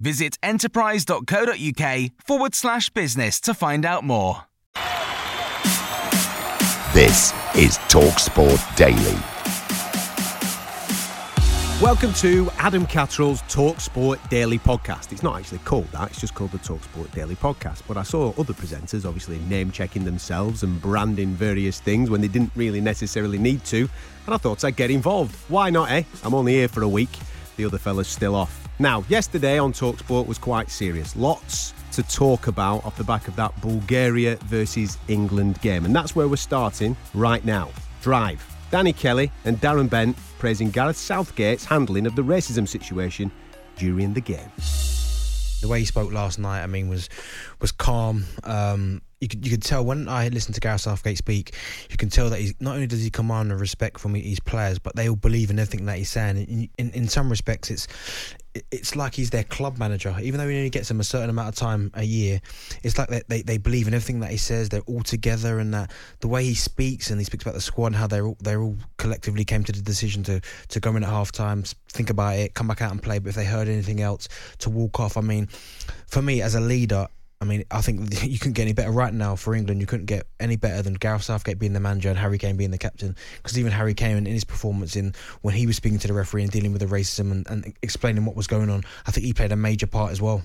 Visit enterprise.co.uk forward slash business to find out more. This is TalkSport Daily. Welcome to Adam Catterall's TalkSport Daily Podcast. It's not actually called that, it's just called the TalkSport Daily Podcast. But I saw other presenters obviously name checking themselves and branding various things when they didn't really necessarily need to. And I thought I'd get involved. Why not, eh? I'm only here for a week. The other fella's still off. Now, yesterday on Talksport was quite serious. Lots to talk about off the back of that Bulgaria versus England game. And that's where we're starting right now. Drive. Danny Kelly and Darren Bent praising Gareth Southgate's handling of the racism situation during the game. The way he spoke last night, I mean, was was calm. Um, you could you could tell when I listen to Gareth Southgate speak, you can tell that he's not only does he command the respect from his players, but they all believe in everything that he's saying. In, in, in some respects, it's it's like he's their club manager. Even though he only gets them a certain amount of time a year, it's like they, they, they believe in everything that he says. They're all together, and that the way he speaks and he speaks about the squad and how they're all, they're all collectively came to the decision to to go in at half time, think about it, come back out and play. But if they heard anything else, to walk off. I mean, for me as a leader, I mean, I think you couldn't get any better right now for England. You couldn't get any better than Gareth Southgate being the manager and Harry Kane being the captain. Because even Harry Kane, in his performance, in when he was speaking to the referee and dealing with the racism and, and explaining what was going on, I think he played a major part as well.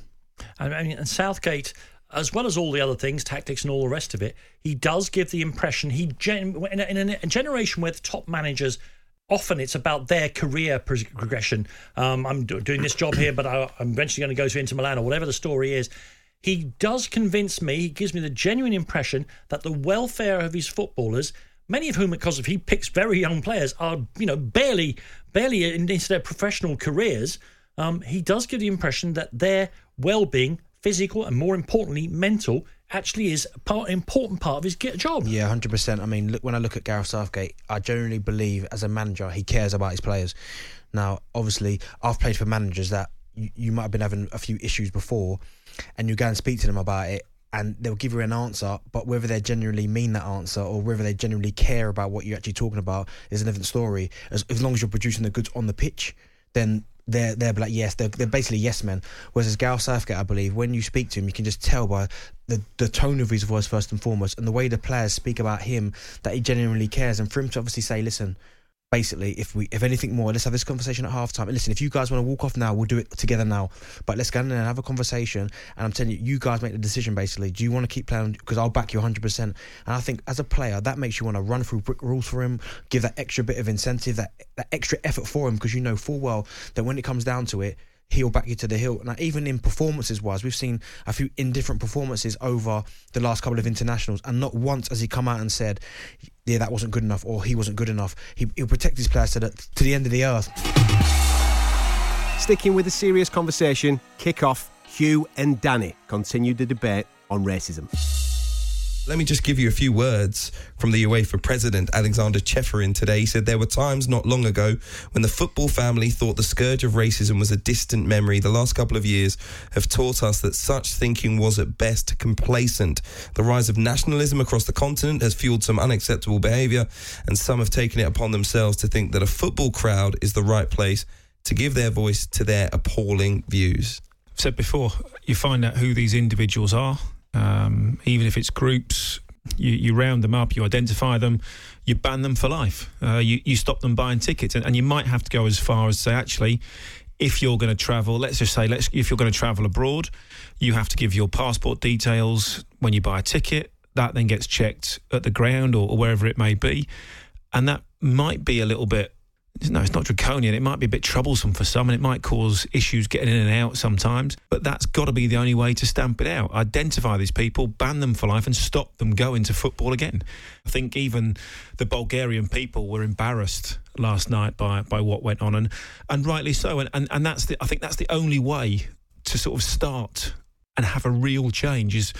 I mean, and Southgate, as well as all the other things, tactics and all the rest of it, he does give the impression he gen- in, a, in a generation where the top managers often it's about their career progression. Um, I'm do- doing this job here, but I, am eventually going to go to Inter Milan or whatever the story is he does convince me, he gives me the genuine impression that the welfare of his footballers, many of whom, because of he picks very young players, are, you know, barely, barely into their professional careers. Um, he does give the impression that their well being, physical and more importantly, mental, actually is a part, important part of his job. Yeah, 100%. I mean, look, when I look at Gareth Southgate, I generally believe as a manager, he cares about his players. Now, obviously, I've played for managers that you, you might have been having a few issues before and you go and speak to them about it and they'll give you an answer, but whether they genuinely mean that answer or whether they genuinely care about what you're actually talking about is a different story. As, as long as you're producing the goods on the pitch, then they're they're like yes, they're, they're basically yes men. Whereas Gareth Southgate, I believe, when you speak to him, you can just tell by the the tone of his voice first and foremost, and the way the players speak about him that he genuinely cares. And for him to obviously say, listen, basically, if we, if anything more, let's have this conversation at half time. listen, if you guys want to walk off now, we'll do it together now. But let's go in and have a conversation. And I'm telling you, you guys make the decision. Basically, do you want to keep playing? Because I'll back you 100. percent And I think as a player, that makes you want to run through brick rules for him, give that extra bit of incentive, that that extra effort for him, because you know full well that when it comes down to it he'll back you to the hill. Now, even in performances wise, we've seen a few indifferent performances over the last couple of internationals, and not once has he come out and said, "Yeah, that wasn't good enough," or "He wasn't good enough." He, will protect his players to the to the end of the earth. Sticking with the serious conversation, kick off. Hugh and Danny continued the debate on racism. Let me just give you a few words from the UEFA president, Alexander Ceferin, today. He said there were times not long ago when the football family thought the scourge of racism was a distant memory. The last couple of years have taught us that such thinking was at best complacent. The rise of nationalism across the continent has fueled some unacceptable behaviour, and some have taken it upon themselves to think that a football crowd is the right place to give their voice to their appalling views. I've said before, you find out who these individuals are um, even if it's groups, you, you round them up, you identify them, you ban them for life. Uh, you, you stop them buying tickets, and, and you might have to go as far as say, actually, if you're going to travel, let's just say, let's if you're going to travel abroad, you have to give your passport details when you buy a ticket. That then gets checked at the ground or, or wherever it may be, and that might be a little bit. No, it's not draconian. It might be a bit troublesome for some, and it might cause issues getting in and out sometimes. But that's got to be the only way to stamp it out. Identify these people, ban them for life, and stop them going to football again. I think even the Bulgarian people were embarrassed last night by by what went on, and and rightly so. And and, and that's the I think that's the only way to sort of start and have a real change is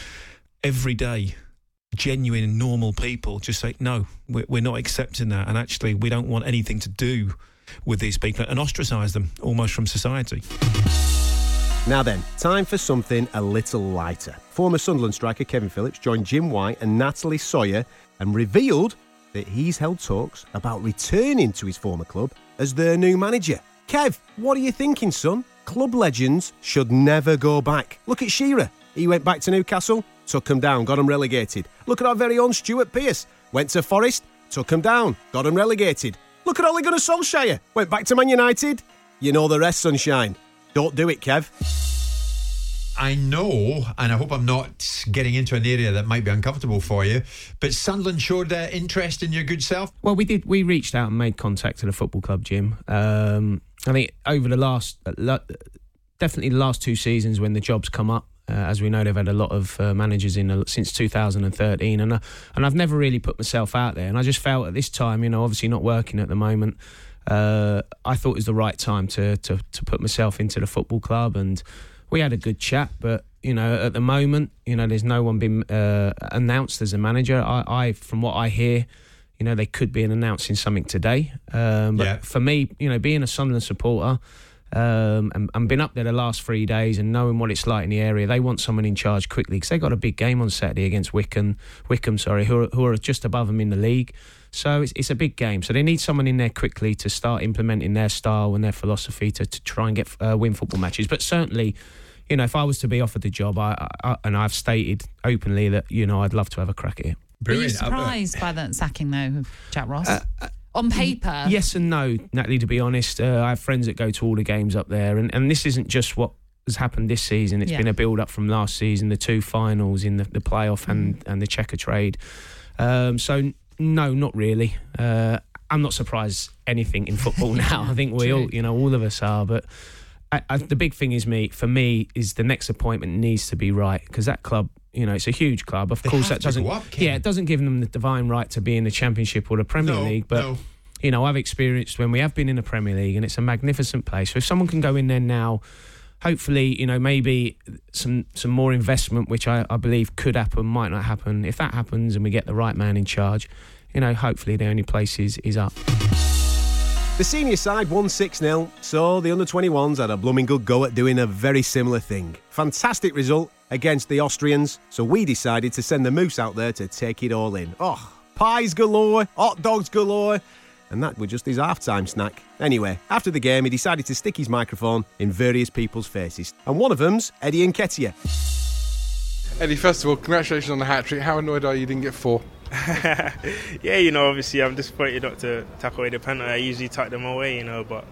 every day genuine normal people just say no we're, not accepting that and actually we don't want anything to do with these people and ostracize them almost from society Now then, time for something a little lighter. Former Sunderland striker Kevin Phillips joined Jim White and Natalie Sawyer and revealed that he's held talks about returning to his former club as their new manager. Kev, what are you thinking, son? Club legends should never go back. Look at Shearer. He went back to Newcastle, took him down, got him relegated. Look at our very own Stuart Pearce. Went to Forest, took him down, got him relegated. Look at Ole Gunnar Solskjaer. Went back to Man United. You know the rest, sunshine. Don't do it, Kev. I know, and I hope I'm not getting into an area that might be uncomfortable for you, but Sunderland showed uh, interest in your good self. Well, we did. We reached out and made contact to the football club, Jim. Um, I think over the last, uh, definitely the last two seasons when the jobs come up, uh, as we know, they've had a lot of uh, managers in uh, since 2013, and uh, and I've never really put myself out there. And I just felt at this time, you know, obviously not working at the moment, uh, I thought it was the right time to, to to put myself into the football club, and we had a good chat. But you know, at the moment, you know, there's no one been uh, announced as a manager. I, I, from what I hear. You know, they could be announcing something today. Um, but Yeah. for me, you know, being a Sunderland supporter, um, and, and been up there the last three days and knowing what it's like in the area, they want someone in charge quickly because they got a big game on Saturday against Wycombe, Wycombe, sorry, who are, who are just above them in the league. So it's, it's a big game. So they need someone in there quickly to start implementing their style and their philosophy to, to try and get uh, win football matches. But certainly, you know, if I was to be offered the job, I, I and I've stated openly that you know I'd love to have a crack at it. Were you Uh, surprised by that sacking though, Jack Ross? Uh, On paper, Yes and no, Natalie. To be honest, uh, I have friends that go to all the games up there, and, and this isn't just what has happened this season. It's Yeah. been a build up from last season, the two finals in the, the playoff and and the Checkatrade. Um, so no, not really. Uh, I'm not surprised anything in football now. I think we all, you know, all of us are, but. I, I, the big thing is me for me is the next appointment needs to be right because that club you know it's a huge club of They course that doesn't up, yeah it doesn't give them the divine right to be in the championship or the Premier No, League but no. you know, I've experienced when we have been in the Premier League and it's a magnificent place. So if someone can go in there now, hopefully, you know, maybe some some more investment, which I, I believe could happen, might not happen. If that happens and we get the right man in charge, you know, hopefully the only place is, is up. The senior side won 6 0, so the under 21s had a blooming good go at doing a very similar thing. Fantastic result against the Austrians, so we decided to send the Moose out there to take it all in. Oh, pies galore, hot dogs galore, and that was just his half time snack. Anyway, after the game, he decided to stick his microphone in various people's faces, and one of them's Eddie Nketiah. Eddie, first of all, congratulations on the hat trick. How annoyed are you you didn't get four? yeah, you know, obviously I'm disappointed not to tackle away the penalty. I usually tuck them away, you know, but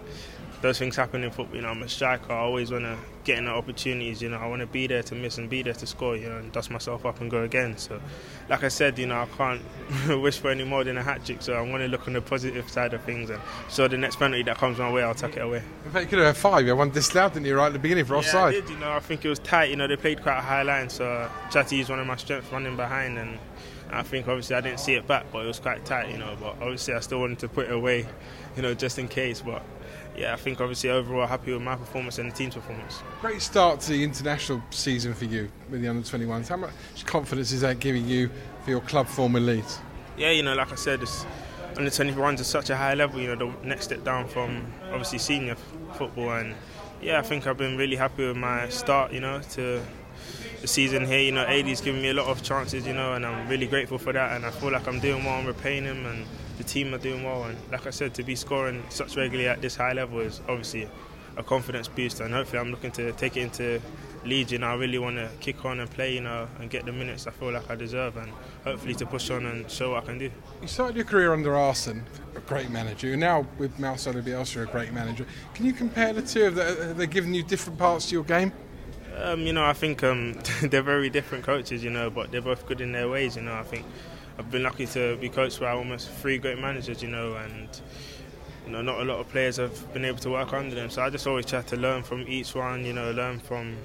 those things happen in football. You know, I'm a striker. I always want to get in the opportunities. You know, I want to be there to miss and be there to score. You know, and dust myself up and go again. So, like I said, you know, I can't wish for any more than a hat trick. So I'm going to look on the positive side of things. And so the next penalty that comes my way, I'll tuck it away. In fact, you could have had five. You had one disallowed, didn't you, right at the beginning for Yeah, I offside? did. You know, I think it was tight. You know, they played quite a high line, so I tried to use one of my strengths running behind, and I think obviously I didn't see it back, but it was quite tight. You know, but obviously I still wanted to put it away, you know, just in case. But yeah, I think obviously overall happy with my performance and the team's performance. Great start to the international season for you with the under 21s. How much confidence is that giving you for your club form elite? Yeah, you know, like I said, it's under 21s at such a high level. You know, the next step down from obviously senior f- football, and yeah, I think I've been really happy with my start. You know, to the season here. You know, AD's given me a lot of chances. You know, and I'm really grateful for that. And I feel like I'm doing well. I'm repaying him, and the team are doing well. And like I said, to be scoring such regularly at this high level is obviously a confidence boost. And hopefully, I'm looking to take it into Leeds, you know, I really want to kick on and play, you know, and get the minutes I feel like I deserve, and hopefully to push on and show what I can do. You started your career under Arsene, a great manager. You're now with Marcelo Bielsa, a great manager. Can you compare the two? Have have uh, they given you different parts to your game? Um, you know, I think um, they're very different coaches, you know, but they're both good in their ways, you know. I think I've been lucky to be coached by almost three great managers, you know, and you know, not a lot of players have been able to work under them. So I just always try to learn from each one, you know, learn from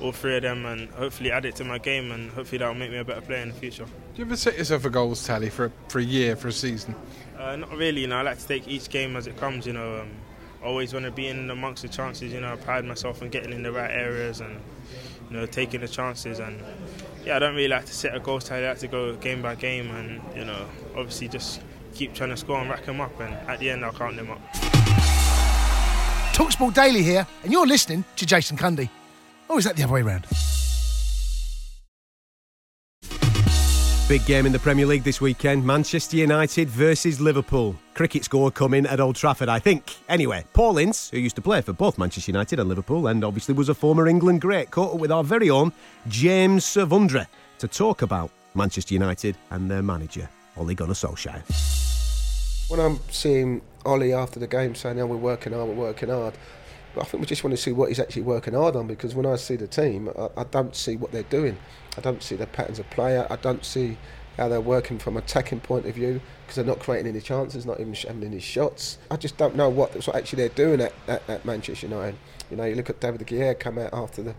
all three of them, and hopefully add it to my game, and hopefully that will make me a better player in the future. Do you ever set yourself a goals tally for a, for a year, for a season? Uh, not really, you know. I like to take each game as it comes, you know. Um, always want to be in amongst the chances, you know. I pride myself on getting in the right areas and you know taking the chances and yeah, I don't really like to set a goal tally. I like to go game by game and you know obviously just keep trying to score and rack them up and at the end I'll count them up. Talksport Daily here, and you're listening to Jason Cundy. Or is that the other way around? Big game in the Premier League this weekend Manchester United versus Liverpool. Cricket score coming at Old Trafford, I think. Anyway, Paul Ince, who used to play for both Manchester United and Liverpool and obviously was a former England great, caught up with our very own James Savundra to talk about Manchester United and their manager, Ole Gunnar Solskjaer. When I'm seeing Ollie after the game saying, oh, we're working hard, we're working hard, I think we just want to see what he's actually working hard on because when I see the team, I, I don't see what they're doing. I don't see their patterns of play. I don't see how they're working from attacking point of view because they're not creating any chances, not even having any shots. I just don't know what, what actually they're doing at, at, at Manchester United. You know, you look at David De Gea come out after the,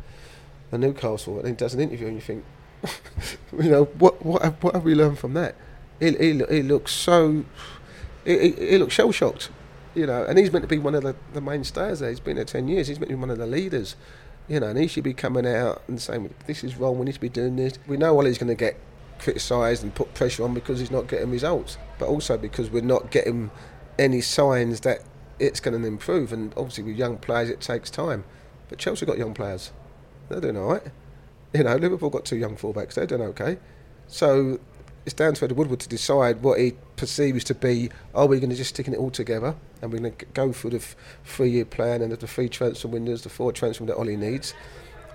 the Newcastle and he does an interview and you think, you know, what what have, what have we learned from that? He, he, he looks so, he, he looks shell shocked, you know, and he's meant to be one of the, the mainstays there. He's been there 10 years, he's meant to be one of the leaders. You know, and he should be coming out and saying, this is wrong, we need to be doing this. We know Ollie's going to get criticised and put pressure on because he's not getting results, but also because we're not getting any signs that it's going to improve. And obviously, with young players, it takes time. But Chelsea got young players; they're doing all right. You know, Liverpool got two young fullbacks; they're doing okay. So it's down to Ed Woodward to decide what he perceives to be. Are we're going to just stick it all together and we're going to go through the three-year plan and the three transfer windows, the four transfer that Ollie needs,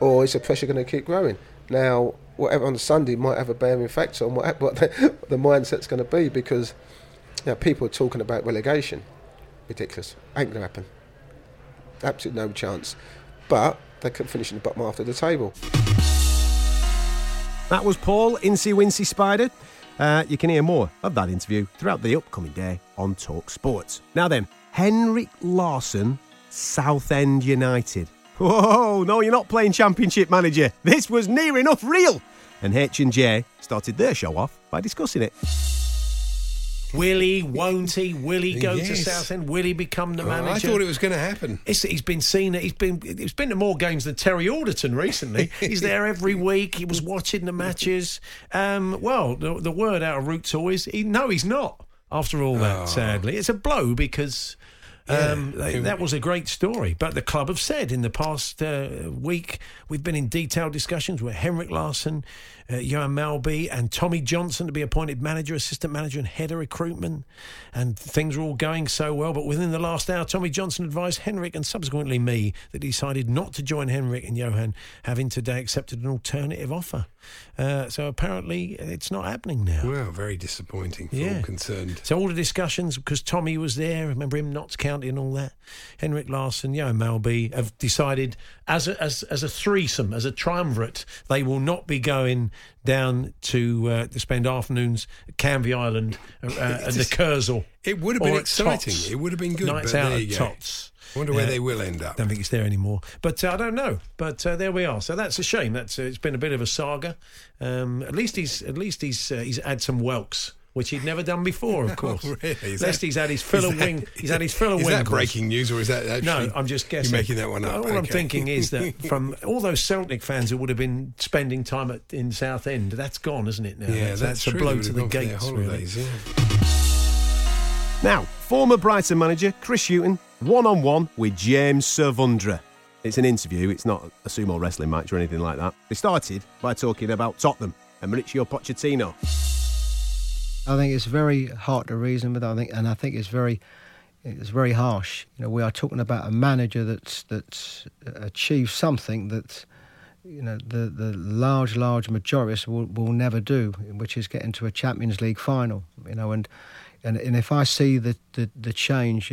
or is the pressure going to keep growing? Now, whatever on Sunday might have a bearing factor on what, what, the, the mindset's going to be because you know, people are talking about relegation. Ridiculous. Ain't going to happen. Absolutely no chance. But they could finish in the bottom half of the table. That was Paul Incy Wincy Spider. Uh, you can hear more of that interview throughout the upcoming day on Talk Sports. Now then, Henrik Larsson, Southend United. Whoa, no, you're not playing Championship Manager. This was near enough real. And H&J started their show off by discussing it. Will he? Won't he? Will he go Yes. to Southend? Will he become the Oh, I thought it was going to happen. It's, he's been seen. He's been. He's been to more games than Terry Alderton recently. he's there every week. He was watching the matches. Um, well, the, the word out of Roots Hall. He, no, he's not. After all that, Oh. sadly, it's a blow because. Um, they- that was a great story, but the club have said in the past uh, week we've been in detailed discussions with Henrik Larsson, uh, Johan Mjällby, and Tommy Johnson to be appointed manager, assistant manager, and head of recruitment. And things were all going so well. But within the last hour, Tommy Johnson advised Henrik and subsequently me that he decided not to join Henrik and Johan, having today accepted an alternative offer. Uh, so apparently it's not happening now. Well, very disappointing for Yeah. all concerned. So all the discussions, because Tommy was there, remember him, Notts County and all that. Henrik Larsson, Johan Mjällby have decided as a, as as a threesome, as a triumvirate, they will not be going down to uh, to spend afternoons at Canvey Island uh, and the Kursaal. It would have been exciting. Tots. It would have been good. Nights out there at you go. Tots. Wonder where Uh, they will end up. I don't think it's there anymore. But uh, I don't know. But uh, there we are. So that's a shame. That's uh, it's been a bit of a saga. Um, at least he's at least he's uh, he's had some whelks. Which he'd never done before, of oh, course. Oh, really? Is At least that- he's had his fill of that- wing. He's had his fill of Is wing. that breaking news or is that actually? No, I'm just guessing. You're making that one up. All I'm thinking is that from all those Celtic fans who would have been spending time at, in Southend, that's gone, isn't it? Now, Yeah, that's, that's a blow to the have gone for their gates. holidays, really. yeah. Now, former Brighton manager Chris Hughton, one on one with James Savundra. It's an interview, it's not a sumo wrestling match or anything like that. They started by talking about Tottenham and Mauricio Pochettino. I think it's very hard to reason with. I think, and I think it's very, it's very harsh. You know, we are talking about a manager that's that's achieved something that you know the the large large majority will will never do, which is get into a Champions League final. You know, and and, and if I see the the, the change.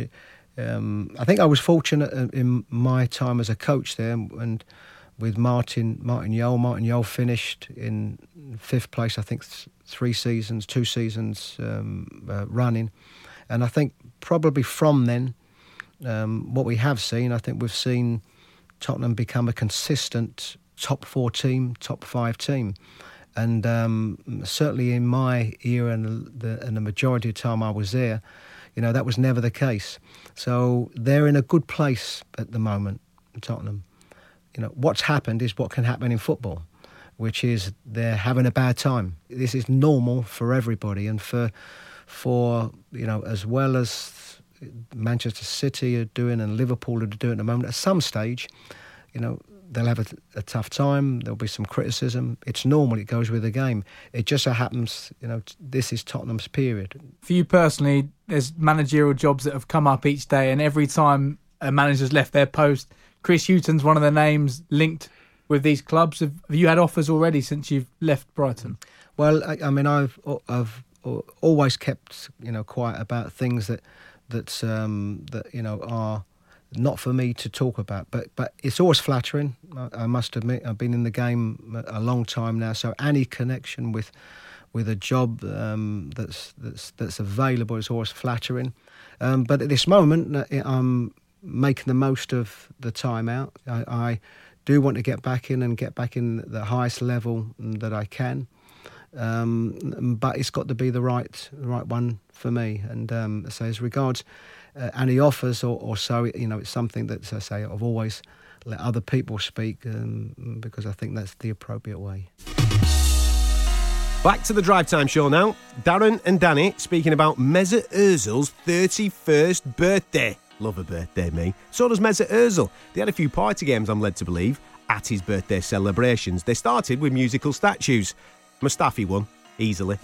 Um, I think I was fortunate in- in my time as a coach there, and with Martin Martin Jol. Martin Jol finished in fifth place, I think, th- three seasons, two seasons um, uh, running, and I think probably from then, um, what we have seen, I think we've seen Tottenham become a consistent top four team, top five team. And um, certainly in my era and the, and the majority of time I was there, you know, that was never the case. So they're in a good place at the moment, Tottenham. You know, what's happened is what can happen in football, which is they're having a bad time. This is normal for everybody, and for for you know as well as Manchester City are doing and Liverpool are doing at the moment. At some stage, you know, they'll have a, a tough time. There'll be some criticism. It's normal. It goes with the game. It just so happens, you know, this is Tottenham's period. For you personally, there's managerial jobs that have come up each day, and every time a manager's left their post, Chris Hughton's one of the names linked with these clubs. Have, have you had offers already since you've left Brighton? Well, I, I mean, I've I've always kept you know quiet about things that that um, that you know are not for me to talk about. But but it's always flattering. I, I must admit, I've been in the game a long time now, so any connection with with a job um, that's that's that's available is always flattering. Um, but at this moment, uh, I'm making the most of the time out. I, I do want to get back in and get back in the highest level that I can. Um, but it's got to be the right right one for me. And um, so, as regards uh, any offers or, or so, you know, it's something that, I say, I've always let other people speak um, because I think that's the appropriate way. Back to the drive time show now. Darren and Danny speaking about Mesut Ozil's 31st birthday. Love a birthday, me. So does Mesut Ozil. They had a few party games, I'm led to believe, at his birthday celebrations. They started with musical statues. Mustafi won, easily.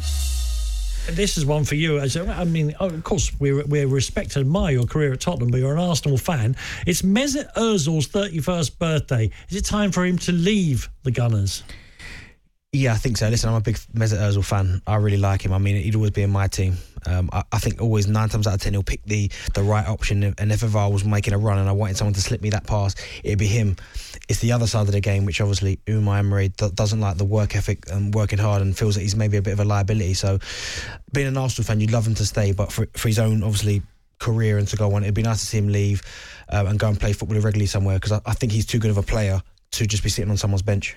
This is one for you. As I mean, of course, we we respect and admire your career at Tottenham, but you're an Arsenal fan. It's Mesut Ozil's 31st birthday. Is it time for him to leave the Gunners? Yeah, I think so. Listen, I'm a big Mesut Ozil fan. I really like him. I mean, he'd always be in my team. Um, I, I, think always nine times out of ten he'll pick the the right option. And if I was making a run and I wanted someone to slip me that pass, it'd be him. It's the other side of the game, which obviously Unai Emery doesn't like the work ethic and working hard and feels that he's maybe a bit of a liability. So, being an Arsenal fan, you'd love him to stay, but for, for his own obviously career and to go on, it'd be nice to see him leave um, and go and play football regularly somewhere because I, I think he's too good of a player to just be sitting on someone's bench.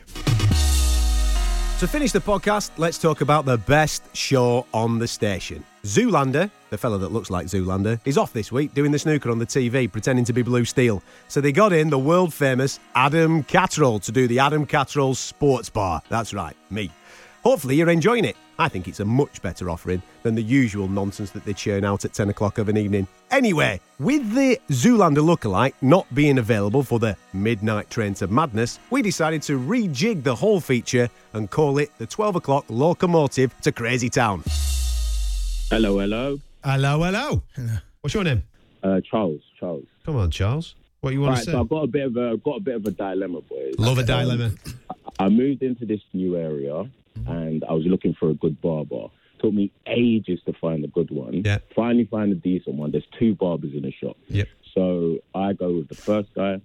To finish the podcast, let's talk about the best show on the station. Zoolander, the fella that looks like Zoolander, is off this week doing the snooker on the TV, pretending to be Blue Steel. So they got in the world famous Adam Catterall to do the Adam Catterall Sports Bar. That's right, me. Hopefully you're enjoying it. I think it's a much better offering than the usual nonsense that they churn out at 10 o'clock of an evening. Anyway, with the Zoolander lookalike not being available for the midnight train to madness, we decided to rejig the whole feature and call it the 12 o'clock locomotive to Crazy Town. Hello, hello. Hello, hello. What's your name? Uh, Charles. Charles. Come on, Charles. What you want Right, to say? so I've got a bit of a got a bit of a dilemma, boys. Love a Um, dilemma. I moved into this new area and I was looking for a good barber. Took me ages to find a good one. Yeah. Finally find a decent one. There's two barbers in the shop. Yep. So I go with the first guy.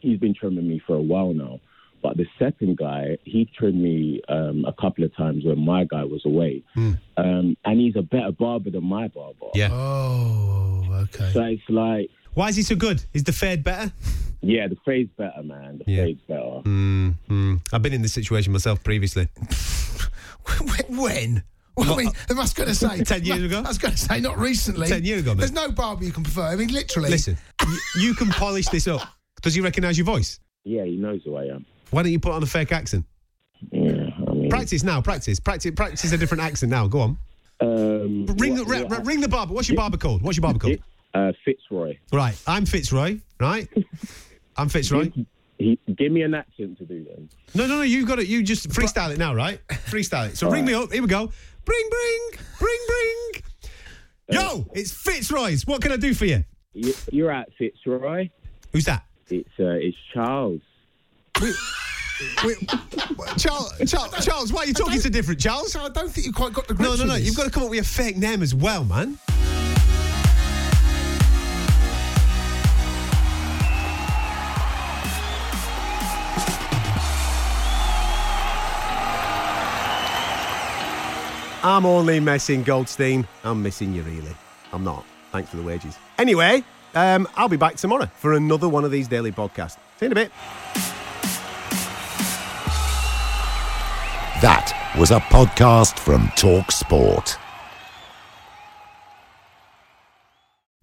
He's been trimming me for a while now. But the second guy, he trimmed me um, a couple of times when my guy was away. Um, and he's a better barber than my barber. Yeah. Oh, okay. So it's like, Why is he so good? Is the fade better? yeah, the fade's better, man. The Yeah. fade's better. Mm, mm. I've been in this situation myself previously. when? Well, I mean, I was going to say 10 years ago? I was going to say not recently. 10 years ago, mate. There's no barber you can prefer. I mean, literally. Listen, you can polish this up. Does he recognise your voice? Yeah, he knows who I am. Why don't you put on a fake accent? Yeah, I mean, Practice now, practice. Practice practice a different accent now. Go on. Um, Ring, what- the, what- ri- ring the barber. What's your barber called? What's your barber called? Uh, Fitzroy. Right, I'm Fitzroy, right? I'm Fitzroy. He, give me an accent to do then. No, no, no, You've got it. You just freestyle it now, right? Freestyle it. So ring me up. Here we go. Bring, bring, bring, bring. Yo, it's Fitzroy's. What can I do for you? You, you're at Fitzroy. Who's that? It's uh, it's Charles. Charles, Charles, Charles, why are you talking so different, Charles? I don't think you quite got the No, no, no. You've got to come up with a fake name as well, man. I'm only messing Goldstein. I'm missing you, really. I'm not. Thanks for the wages. Anyway, um, I'll be back tomorrow for another one of these daily podcasts. See you in a bit. That was a podcast from Talk Sport.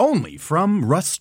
Only from Rust